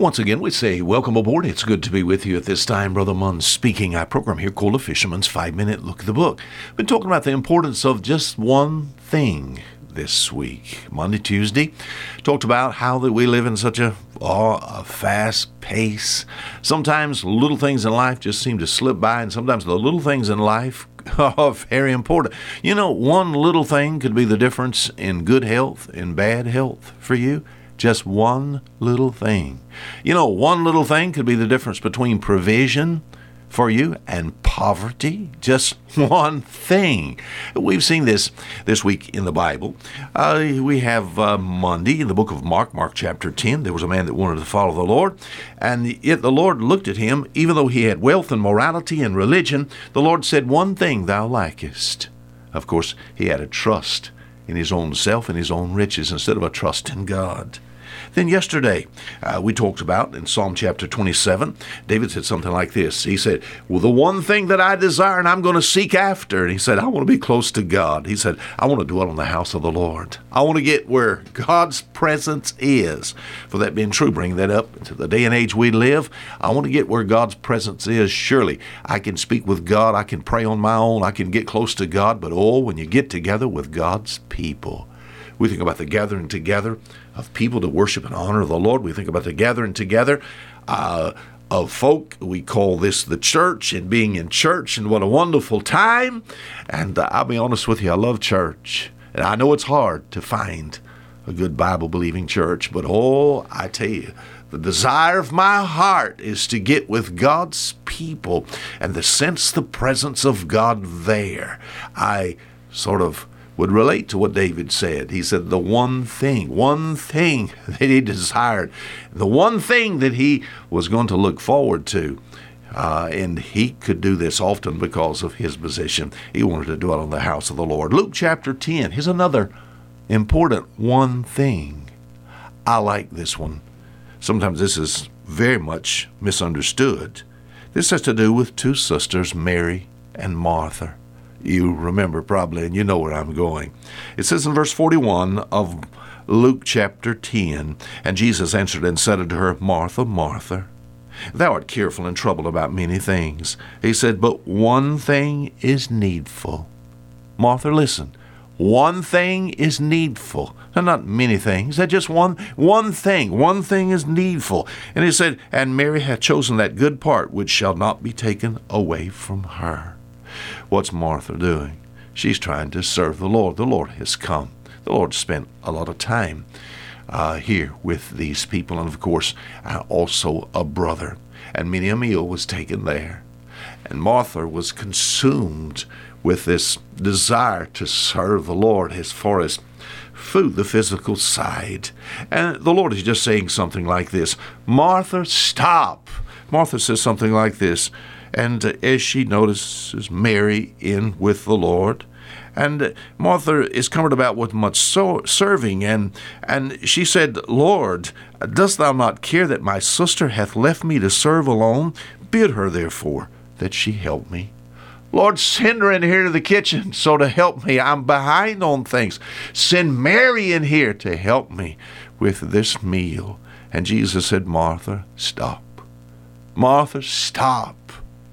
Once again, we say welcome aboard. It's good to be with you at this time. Brother Munn speaking. I program here called A Fisherman's Five Minute Look at the Book. Been talking about the importance of just one thing this week. Monday, Tuesday, talked about how that we live in such a, oh, a fast pace. Sometimes little things in life just seem to slip by, and sometimes the little things in life are very important. You know, one little thing could be the difference in good health and bad health for you. Just one little thing. You know, one little thing could be the difference between provision for you and poverty. Just one thing. We've seen this this week in the Bible. Uh, we have uh, Monday in the book of Mark, Mark chapter 10. There was a man that wanted to follow the Lord, and yet the Lord looked at him, even though he had wealth and morality and religion, the Lord said, One thing thou lackest. Of course, he had a trust in his own self and his own riches instead of a trust in God. Then yesterday, uh, we talked about in Psalm chapter 27, David said something like this. He said, Well, the one thing that I desire and I'm going to seek after, and he said, I want to be close to God. He said, I want to dwell in the house of the Lord. I want to get where God's presence is. For that being true, bring that up into the day and age we live. I want to get where God's presence is. Surely I can speak with God, I can pray on my own, I can get close to God, but oh, when you get together with God's people, we think about the gathering together of people to worship and honor the Lord. We think about the gathering together uh, of folk. We call this the church and being in church, and what a wonderful time. And uh, I'll be honest with you, I love church. And I know it's hard to find a good Bible believing church, but oh, I tell you, the desire of my heart is to get with God's people and to sense the presence of God there. I sort of would relate to what David said. He said, The one thing, one thing that he desired, the one thing that he was going to look forward to. Uh, and he could do this often because of his position. He wanted to dwell in the house of the Lord. Luke chapter 10, here's another important one thing. I like this one. Sometimes this is very much misunderstood. This has to do with two sisters, Mary and Martha you remember probably, and you know where I'm going. It says in verse 41 of Luke chapter 10 And Jesus answered and said unto her, Martha, Martha, thou art careful and troubled about many things. He said, But one thing is needful. Martha, listen. One thing is needful. Now, not many things. That just one one thing. One thing is needful. And he said, And Mary hath chosen that good part which shall not be taken away from her. What's Martha doing? She's trying to serve the Lord. The Lord has come. The Lord spent a lot of time uh, here with these people, and of course, uh, also a brother. And many a meal was taken there. And Martha was consumed with this desire to serve the Lord as far as food, the physical side. And the Lord is just saying something like this Martha, stop. Martha says something like this and as she notices Mary in with the Lord, and Martha is comforted about with much so serving, and and she said, Lord, dost thou not care that my sister hath left me to serve alone? Bid her therefore that she help me. Lord, send her in here to the kitchen so to help me. I'm behind on things. Send Mary in here to help me with this meal. And Jesus said, Martha, stop. Martha, stop.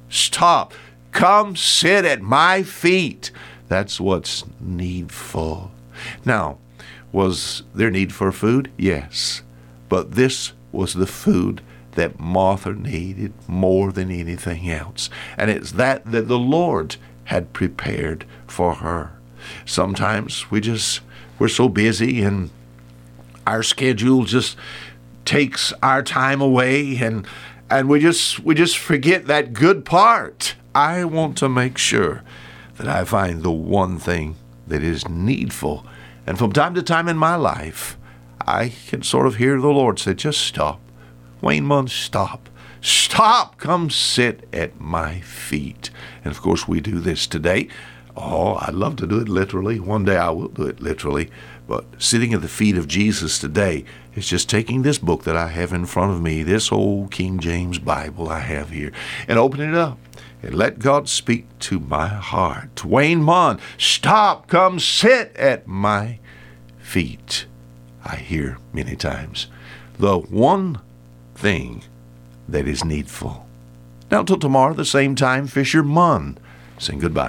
Stop. Come sit at my feet. That's what's needful. Now, was there need for food? Yes. But this was the food that Martha needed more than anything else. And it's that that the Lord had prepared for her. Sometimes we just, we're so busy and our schedule just takes our time away and and we just we just forget that good part. I want to make sure that I find the one thing that is needful. And from time to time in my life, I can sort of hear the Lord say, just stop. Wayne Munn, stop. Stop. Come sit at my feet. And of course, we do this today. Oh, I'd love to do it literally. One day I will do it literally. But sitting at the feet of Jesus today is just taking this book that I have in front of me, this old King James Bible I have here, and opening it up and let God speak to my heart. Wayne Munn, stop, come sit at my feet. I hear many times the one thing that is needful. Now, till tomorrow, the same time, Fisher Munn. Saying goodbye.